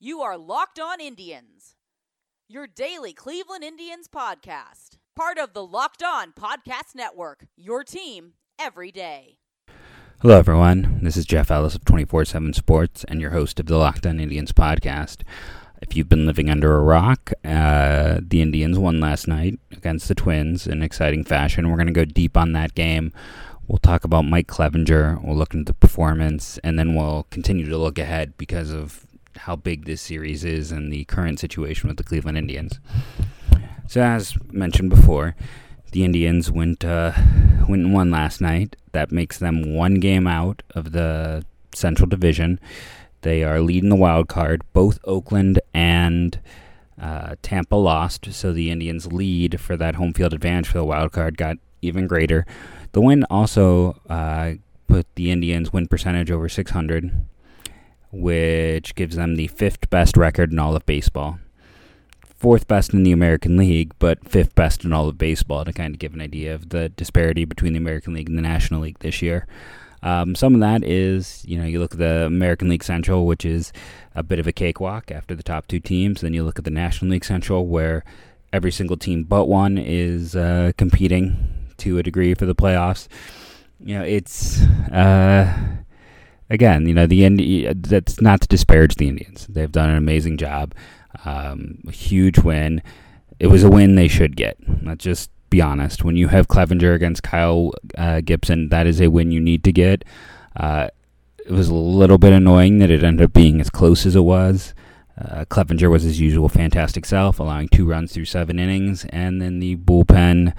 You are Locked On Indians, your daily Cleveland Indians podcast. Part of the Locked On Podcast Network, your team every day. Hello, everyone. This is Jeff Ellis of 24 7 Sports and your host of the Locked On Indians podcast. If you've been living under a rock, uh, the Indians won last night against the Twins in exciting fashion. We're going to go deep on that game. We'll talk about Mike Clevinger. We'll look into the performance, and then we'll continue to look ahead because of how big this series is and the current situation with the Cleveland Indians. So, as mentioned before, the Indians went uh, went and won last night. That makes them one game out of the Central Division. They are leading the wild card. Both Oakland and uh, Tampa lost, so the Indians' lead for that home field advantage for the wild card got even greater. The win also uh, put the Indians' win percentage over 600, which gives them the fifth best record in all of baseball. Fourth best in the American League, but fifth best in all of baseball to kind of give an idea of the disparity between the American League and the National League this year. Um, some of that is, you know, you look at the American League Central, which is a bit of a cakewalk after the top two teams. Then you look at the National League Central, where every single team but one is uh, competing to a degree for the playoffs. You know, it's uh, again, you know, the Indi- that's not to disparage the Indians. They've done an amazing job. Um, a huge win. It was a win they should get. Let's just be honest. When you have Clevinger against Kyle uh, Gibson, that is a win you need to get. Uh, it was a little bit annoying that it ended up being as close as it was. Uh, Clevinger was his usual fantastic self, allowing two runs through seven innings, and then the bullpen,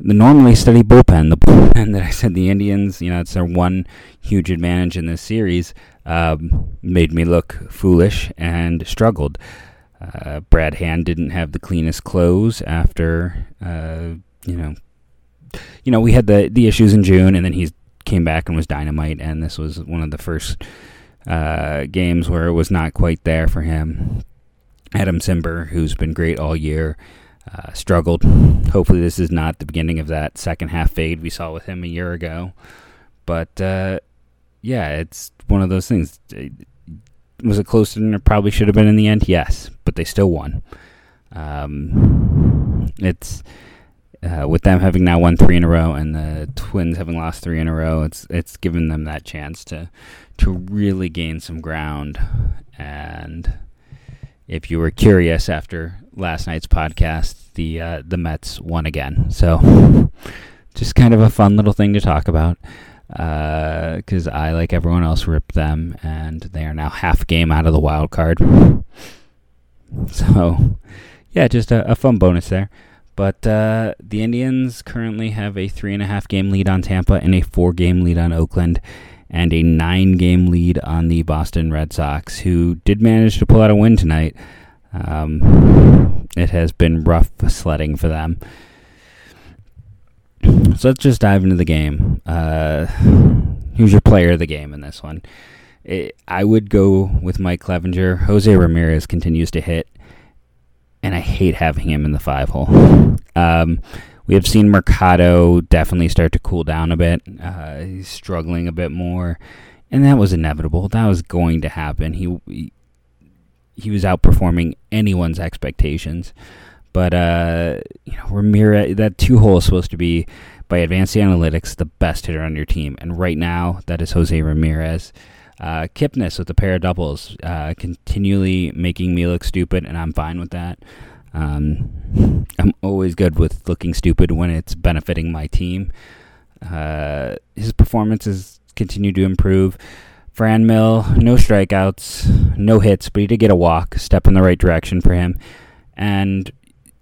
the normally steady bullpen, the bullpen that I said the Indians, you know, it's their one huge advantage in this series, um, made me look foolish and struggled. Uh, Brad Hand didn't have the cleanest close after, uh, you know, you know, we had the the issues in June, and then he came back and was dynamite, and this was one of the first uh, games where it was not quite there for him. Adam Cimber, who's been great all year, uh, struggled. Hopefully, this is not the beginning of that second half fade we saw with him a year ago. But uh, yeah, it's one of those things was it closer than it probably should have been in the end? Yes, but they still won. Um, it's uh, with them having now won three in a row and the Twins having lost three in a row. It's it's given them that chance to to really gain some ground. And if you were curious after last night's podcast, the uh, the Mets won again. So just kind of a fun little thing to talk about because uh, I, like everyone else, ripped them, and they are now half game out of the wild card. So, yeah, just a, a fun bonus there. But uh, the Indians currently have a three and a half game lead on Tampa and a four game lead on Oakland, and a nine game lead on the Boston Red Sox, who did manage to pull out a win tonight. Um, it has been rough sledding for them. So let's just dive into the game. Uh, who's your player of the game in this one? It, I would go with Mike Clevinger. Jose Ramirez continues to hit, and I hate having him in the five hole. Um, we have seen Mercado definitely start to cool down a bit. Uh, he's struggling a bit more, and that was inevitable. That was going to happen. He he, was outperforming anyone's expectations. But uh, you know, Ramirez, that two hole is supposed to be by advanced analytics the best hitter on your team, and right now that is Jose Ramirez. Uh, Kipnis with a pair of doubles, uh, continually making me look stupid, and I'm fine with that. Um, I'm always good with looking stupid when it's benefiting my team. Uh, his performances continue to improve. Franmil, no strikeouts, no hits, but he did get a walk, step in the right direction for him. And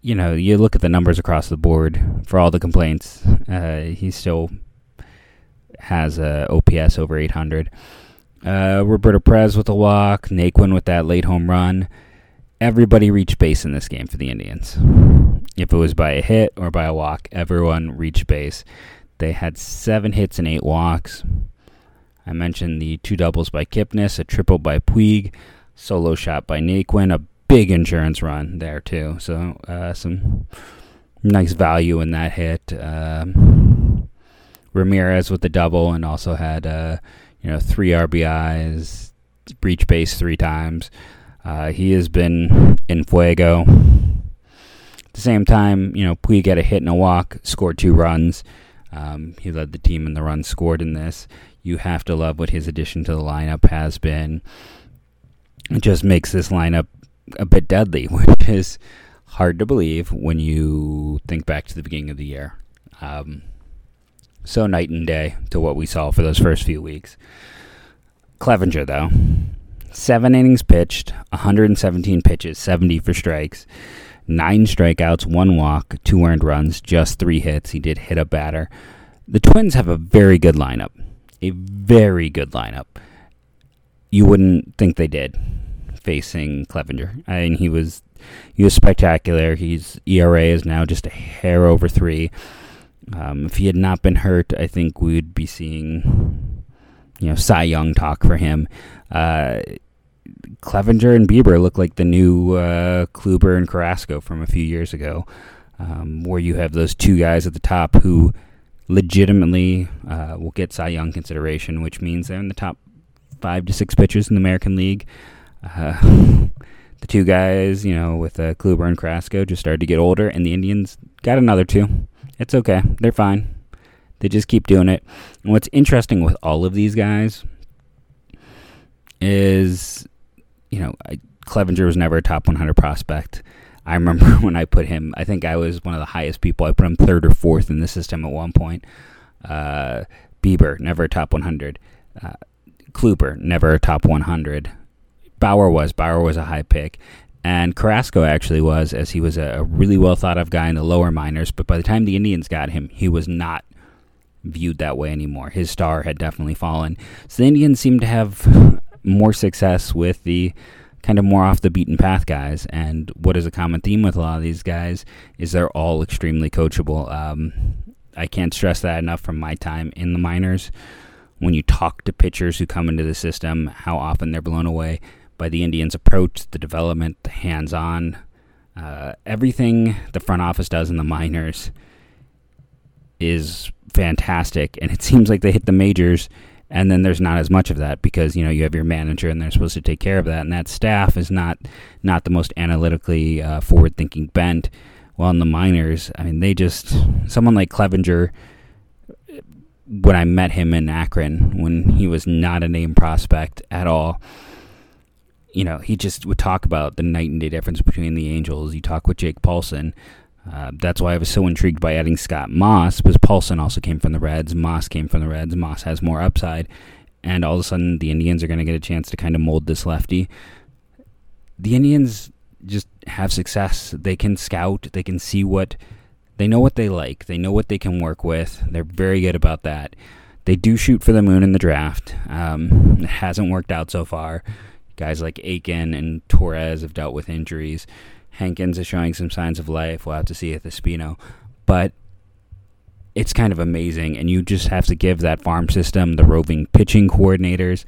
you know, you look at the numbers across the board for all the complaints. Uh, he still has a OPS over 800. Uh, Roberto Perez with a walk, Naquin with that late home run. Everybody reached base in this game for the Indians. If it was by a hit or by a walk, everyone reached base. They had seven hits and eight walks. I mentioned the two doubles by Kipnis, a triple by Puig, solo shot by Naquin, a big insurance run there too. So uh, some nice value in that hit. Um, Ramirez with the double and also had uh, you know three RBIs, breach base three times. Uh, he has been in fuego. At the same time, you know, Puig got a hit and a walk, scored two runs. Um, he led the team in the runs scored in this. You have to love what his addition to the lineup has been. It just makes this lineup a bit deadly, which is hard to believe when you think back to the beginning of the year. Um, so night and day to what we saw for those first few weeks. Clevinger, though, seven innings pitched, 117 pitches, 70 for strikes, nine strikeouts, one walk, two earned runs, just three hits. He did hit a batter. The Twins have a very good lineup, a very good lineup. You wouldn't think they did facing Clevinger. I mean, he was he was spectacular. His ERA is now just a hair over three. Um, if he had not been hurt, I think we'd be seeing, you know, Cy Young talk for him. Uh, Clevinger and Bieber look like the new uh, Kluber and Carrasco from a few years ago, um, where you have those two guys at the top who legitimately uh, will get Cy Young consideration, which means they're in the top five to six pitchers in the American League. Uh, the two guys, you know, with uh, Kluber and Carrasco just started to get older, and the Indians got another two. It's okay. They're fine. They just keep doing it. And what's interesting with all of these guys is, you know, I, Clevinger was never a top 100 prospect. I remember when I put him, I think I was one of the highest people. I put him third or fourth in the system at one point. Uh, Bieber, never a top 100. Uh, Kluber, never a top 100. Bauer was. Bauer was a high pick. And Carrasco actually was, as he was a, really well thought of guy in the lower minors. But by the time the Indians got him, he was not viewed that way anymore. His star had definitely fallen. So the Indians seem to have more success with the kind of more off the beaten path guys. And what is a common theme with a lot of these guys is they're all extremely coachable. Um, I can't stress that enough from my time in the minors. When you talk to pitchers who come into the system, how often they're blown away by the Indians' approach, the development, the hands on, uh, everything the front office does in the minors is fantastic. And it seems like they hit the majors, and then there's not as much of that because you know you have your manager and they're supposed to take care of that, and that staff is not not the most analytically uh, forward thinking bent. Well, in the minors, I mean, they just someone like Clevinger. When I met him in Akron, when he was not a name prospect at all, you know, he just would talk about the night and day difference between the Angels. You talk with Jake Paulson. Uh, that's why I was so intrigued by adding Scott Moss, because Paulson also came from the Reds. Moss came from the Reds. Moss has more upside. And all of a sudden, the Indians are going to get a chance to kind of mold this lefty. The Indians just have success. They can scout, they can see what. They know what they like. They know what they can work with. They're very good about that. They do shoot for the moon in the draft. Um, it hasn't worked out so far. Guys like Aiken and Torres have dealt with injuries. Hankins is showing some signs of life. We'll have to see the Espino. But it's kind of amazing, and you just have to give that farm system, the roving pitching coordinators,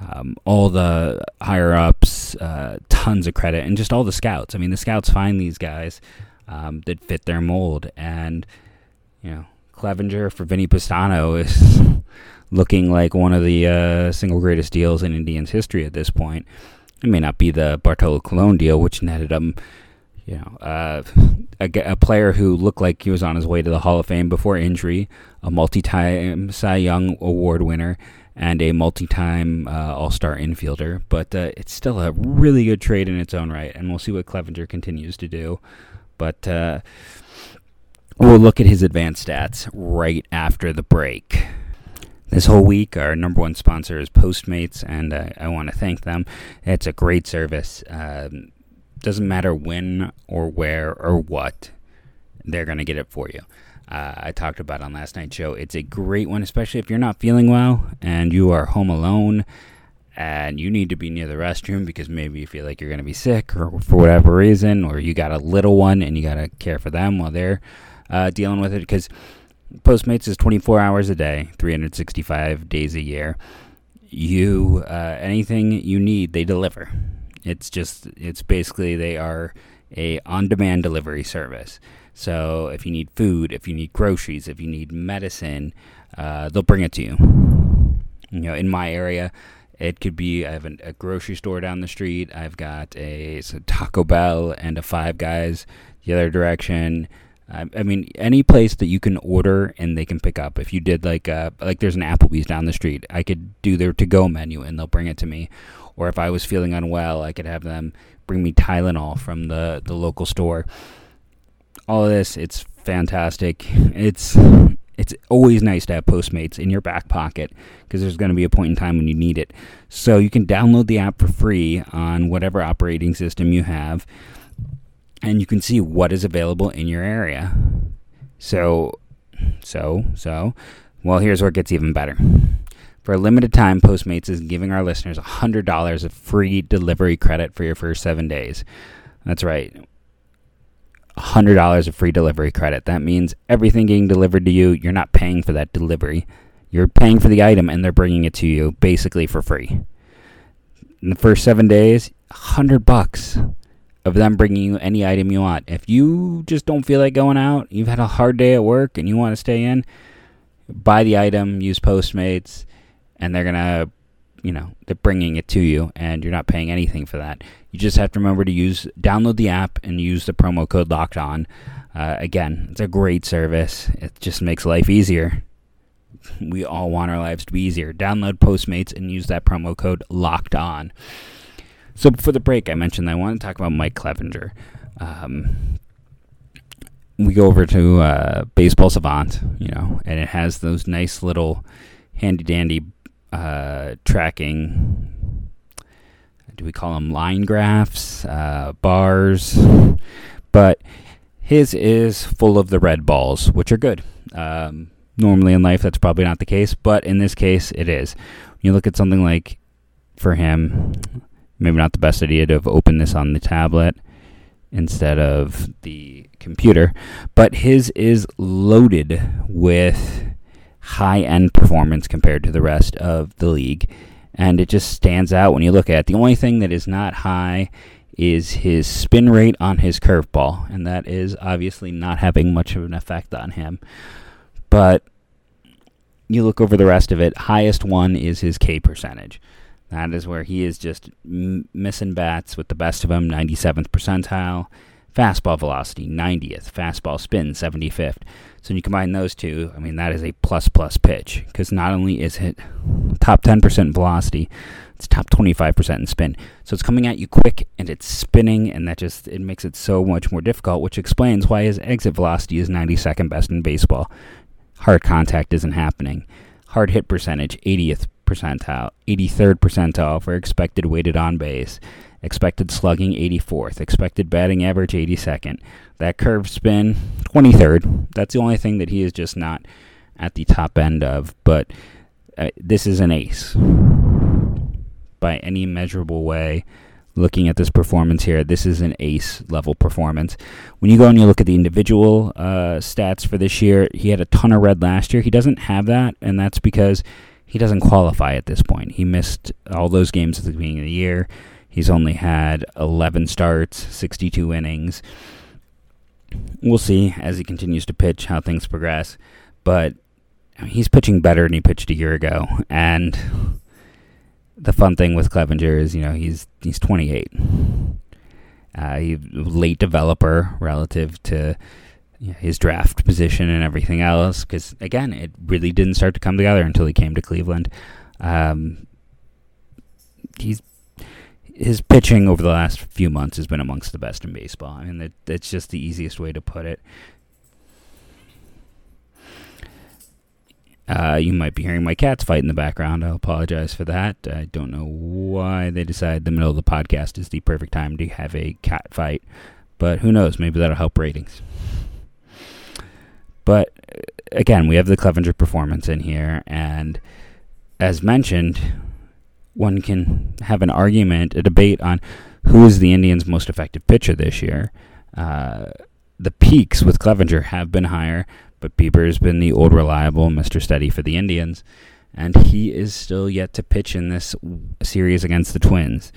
um, all the higher ups, uh, tons of credit, and just all the scouts. I mean, the scouts find these guys um, that fit their mold, and you know, Clevinger for Vinnie Pestano is looking like one of the uh, single greatest deals in Indians history at this point. It may not be the Bartolo Colon deal, which netted him, you know, uh, a, a, player who looked like he was on his way to the Hall of Fame before injury, a multi-time Cy Young Award winner, and a multi-time uh, All-Star infielder. But uh, it's still a really good trade in its own right, and we'll see what Clevinger continues to do. But uh, we'll look at his advanced stats right after the break. This whole week, our number one sponsor is Postmates, and uh, I want to thank them. It's a great service. Um, doesn't matter when or where or what, they're going to get it for you. Uh, I talked about on last night's show. It's a great one, especially if you're not feeling well and you are home alone and you need to be near the restroom because maybe you feel like you're going to be sick or for whatever reason, or you got a little one and you got to care for them while they're uh, dealing with it. Because Postmates is 24 hours a day, 365 days a year. You uh, anything you need, they deliver. It's just it's basically they are a on-demand delivery service. So if you need food, if you need groceries, if you need medicine, uh, they'll bring it to you. You know, in my area, It could be I have a, a grocery store down the street. I've got a, a Taco Bell and a Five Guys the other direction. I, I mean, any place that you can order and they can pick up. If you did like uh, like there's an Applebee's down the street, I could do their to go menu and they'll bring it to me. Or if I was feeling unwell, I could have them bring me Tylenol from the the local store. All of this, it's fantastic. It's it's always nice to have Postmates in your back pocket because there's going to be a point in time when you need it. So you can download the app for free on whatever operating system you have, and you can see what is available in your area. So, so, so, well, here's where it gets even better. For a limited time, Postmates is giving our listeners $100 of free delivery credit for your first seven days. That's right. $100 of free delivery credit. That means everything getting delivered to you, you're not paying for that delivery. You're paying for the item and they're bringing it to you basically for free. In the first 7 days, 100 bucks of them bringing you any item you want. If you just don't feel like going out, you've had a hard day at work and you want to stay in, buy the item, use Postmates, and they're to you know they're bringing it to you and you're not paying anything for that. You just have to remember to use download the app and use the promo code locked on. Uh, again it's a great service. It just makes life easier. We all want our lives to be easier. Download postmates and use that promo code locked on. So before the break i mentioned i want to talk about mike clevinger um, we go over to uh, baseball savant you know and it has those nice little handy dandy uh, tracking. Do we call them line graphs, uh, bars? But his is full of the red balls, which are good. Um, normally in life, that's probably not the case, but in this case, it is. When you look at something like for him, maybe not the best idea to open this on the tablet instead of the computer, but his is loaded with high end performance compared to the rest of the league. And it just stands out when you look at it. The only thing that is not high is his spin rate on his curveball, and that is obviously not having much of an effect on him. But you look over the rest of it, highest one is his K percentage. That is where he is just m- missing bats with the best of them, 97th percentile. Fastball velocity, 90th. Fastball spin, 75th. So when you combine those two, I mean, that is a plus plus pitch because not only is it top 10% velocity, it's top 25% in spin. So it's coming at you quick and it's spinning, and that just it makes it so much more difficult, which explains why his exit velocity is 92nd best in baseball. Hard contact isn't happening. Hard hit percentage, 80th percentile, 83rd percentile for expected weighted on base. Expected slugging 84th. Expected batting average 82nd. That curve spin 23rd. That's the only thing that he is just not at the top end of. But uh, this is an ace by any measurable way. Looking at this performance here, this is an ace level performance. When you go and you look at the individual uh, stats for this year, he had a ton of red last year. He doesn't have that, and that's because he doesn't qualify at this point. He missed all those games at the beginning of the year. He's only had 11 starts, 62 innings. We'll see as he continues to pitch how things progress, but he's pitching better than he pitched a year ago. And the fun thing with Clevinger is, you know, he's he's 28. Uh, late developer relative to you know, his draft position and everything else. Because again, it really didn't start to come together until he came to Cleveland. Um, he's his pitching over the last few months has been amongst the best in baseball. I mean, that, that's just the easiest way to put it. Uh, you might be hearing my cats fight in the background. I'll apologize for that. I don't know why they decided the middle of the podcast is the perfect time to have a cat fight, but who knows? Maybe that'll help ratings. But uh, again, we have the Clevinger performance in here, and as mentioned, one can have an argument, a debate on who is the Indians' most effective pitcher this year. Uh, the peaks with Clevinger have been higher, but Bieber has been the old reliable Mr. Steady for the Indians, and he is still yet to pitch in this series against the Twins.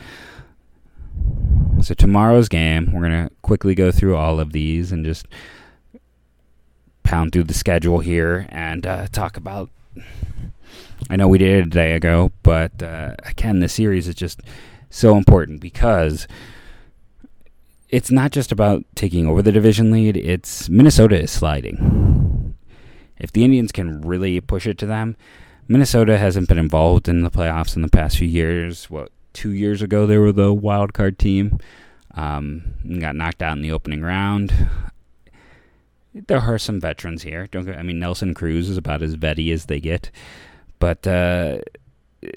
So tomorrow's game, we're going to quickly go through all of these and just pound through the schedule here and uh, talk about I know we did it a day ago, but uh, again, the series is just so important because it's not just about taking over the division lead, it's Minnesota is sliding. If the Indians can really push it to them, Minnesota hasn't been involved in the playoffs in the past few years. What, two years ago, they were the wild card team. Um, and got knocked out in the opening round. There are some veterans here. Don't I mean Nelson Cruz is about as vetty as they get, but uh,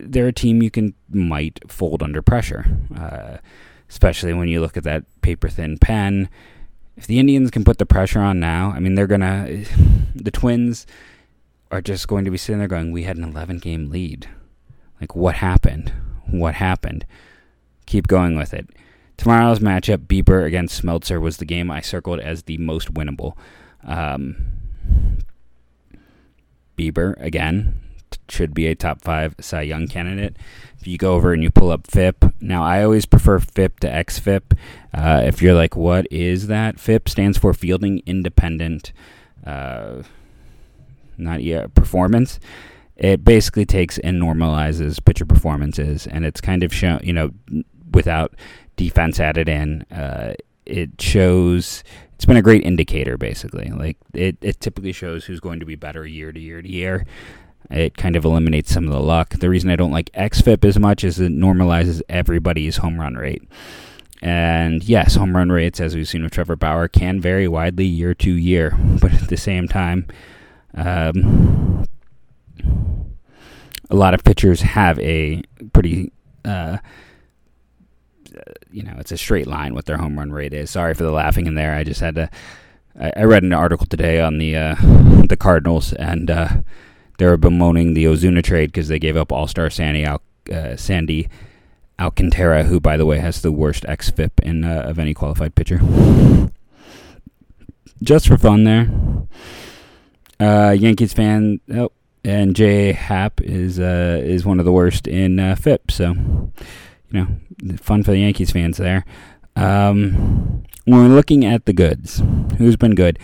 they're a team you can might fold under pressure. Uh, especially when you look at that paper thin pen. If the Indians can put the pressure on now, I mean, they're to. The Twins are just going to be sitting there going, We had an 11 game lead. Like, what happened? What happened? Keep going with it. Tomorrow's matchup, Bieber against Smeltzer, was the game I circled as the most winnable. Um, Bieber, again, should be a top five Cy Young candidate. If you go over and you pull up FIP, now I always prefer FIP to XFIP. Uh, if you're like, what is that? FIP stands for Fielding Independent, uh, not yet performance. It basically takes and normalizes pitcher performances, and it's kind of shown, you know, without defense added in. Uh, it shows it's been a great indicator basically like it, it typically shows who's going to be better year to year to year it kind of eliminates some of the luck. The reason I don't like XFIP as much is it normalizes everybody's home run rate. And yes, home run rates, as we've seen with Trevor Bauer, can vary widely year to year. But at the same time, um, a lot of pitchers have a pretty, uh, you know, it's a straight line what their home run rate is. Sorry for the laughing in there. I just had to. I, I read an article today on the uh, the Cardinals, and uh, they were bemoaning the Ozuna trade because they gave up All Star Sandy Al- uh, Sandy Alcantara, who, by the way, has the worst xFIP in uh, of any qualified pitcher. Just for fun, there. Uh, Yankees fan, oh, and J Happ is uh, is one of the worst in uh, FIP. So, you know, fun for the Yankees fans there. Um, when we're looking at the goods, who's been good?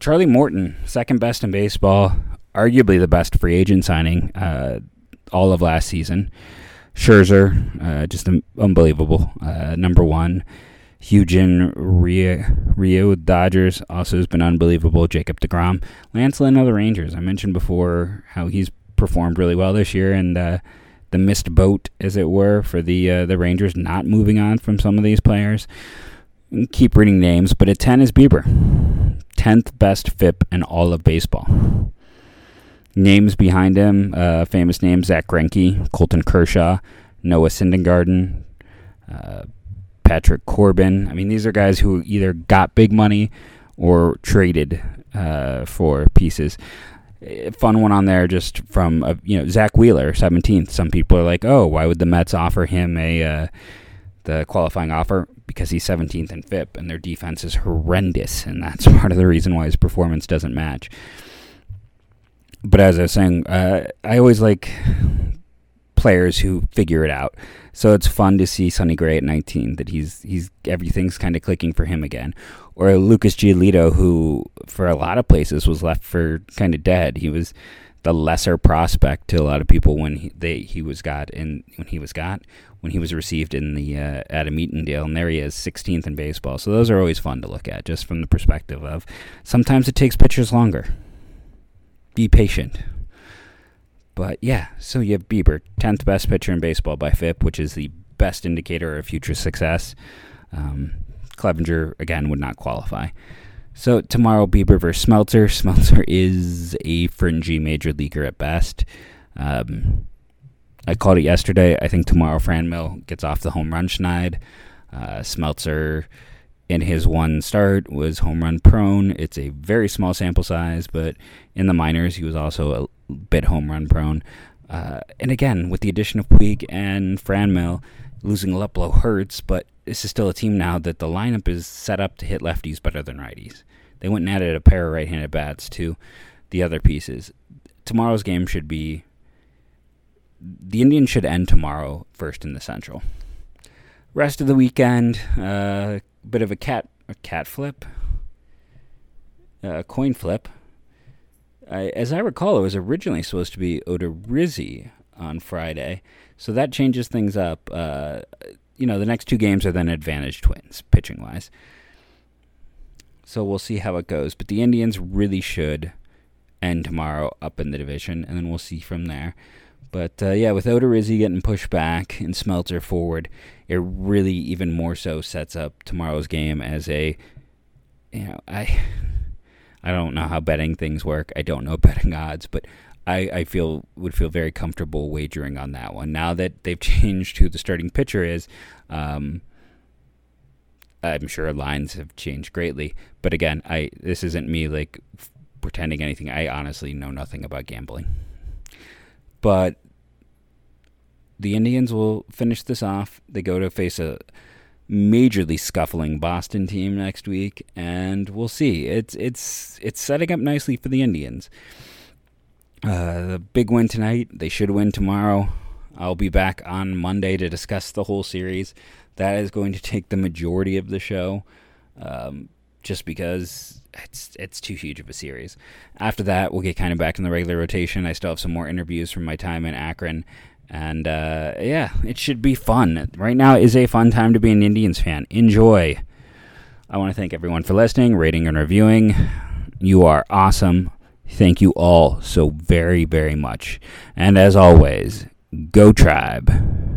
Charlie Morton, second best in baseball, arguably the best free agent signing uh, all of last season. Scherzer, uh, just unbelievable. Uh, number one. Hyun-jin Ryu, Ryu Dodgers also has been unbelievable. Jacob DeGrom. Lance Lynn of the Rangers. I mentioned before how he's performed really well this year and uh, the missed boat, as it were, for the uh, the Rangers not moving on from some of these players. Keep reading names, but at 10 is Bieber. 10th best FIP in all of baseball names behind him. Uh, famous names: Zack Greinke, Colton Kershaw, Noah Syndergaard, uh, Patrick Corbin. I mean, these are guys who either got big money or traded uh, for pieces. Fun one on there, just from uh, you know Zack Wheeler, seventeenth. Some people are like, "Oh, why would the Mets offer him a uh, the qualifying offer?" Because he's seventeenth in FIP, and their defense is horrendous, and that's part of the reason why his performance doesn't match but as I was saying, uh, I always like players who figure it out. So it's fun to see Sonny Gray at 19 that he's he's everything's kind of clicking for him again. Or Lucas Giolito, who for a lot of places was left for kind of dead. He was the lesser prospect to a lot of people when he, they he was got in when he was got when he was received in the uh, Adam Eaton deal, and there he is, 16th in baseball. So those are always fun to look at, just from the perspective of sometimes it takes pitchers longer be patient. But yeah, so you have Bieber, 10th best pitcher in baseball by FIP, which is the best indicator of future success. Um, Clevinger, again, would not qualify. So tomorrow, Bieber versus Smeltzer. Smeltzer is a fringy major leaguer at best. Um, I called it yesterday. I think tomorrow Franmil gets off the home run schneid. Uh, Smeltzer in his one start was home run prone. It's a very small sample size, but in the minors he was also a bit home run prone. Uh, and again, with the addition of Puig and Franmil, losing Luplow hurts, but this is still a team now that the lineup is set up to hit lefties better than righties. They went and added a pair of right-handed bats to the other pieces. Tomorrow's game should be the Indians should end tomorrow first in the Central. Rest of the weekend, uh, bit of a cat a cat flip, a coin flip. I, as I recall, it was originally supposed to be Odorizzi on Friday, so that changes things up. Uh, you know, the next two games are then advantage Twins pitching wise. So we'll see how it goes. But the Indians really should end tomorrow up in the division, and then we'll see from there. But uh, yeah, with Odorizzi getting pushed back and Smeltzer forward, it really even more so sets up tomorrow's game as a, you know, I, I don't know how betting things work. I don't know betting odds, but I, I feel would feel very comfortable wagering on that one. Now that they've changed who the starting pitcher is, um, I'm sure lines have changed greatly. But again, I this isn't me like f- pretending anything. I honestly know nothing about gambling. But the Indians will finish this off. They go to face a majorly scuffling Boston team next week, and we'll see. It's it's it's setting up nicely for the Indians. Uh, the big win tonight. They should win tomorrow. I'll be back on Monday to discuss the whole series. That is going to take the majority of the show, um, just because it's it's too huge of a series. After that, we'll get kind of back in the regular rotation. I still have some more interviews from my time in Akron, and uh, yeah, it should be fun. Right now is a fun time to be an Indians fan. Enjoy. I want to thank everyone for listening, rating, and reviewing. You are awesome. Thank you all so very, very much. And as always, go tribe.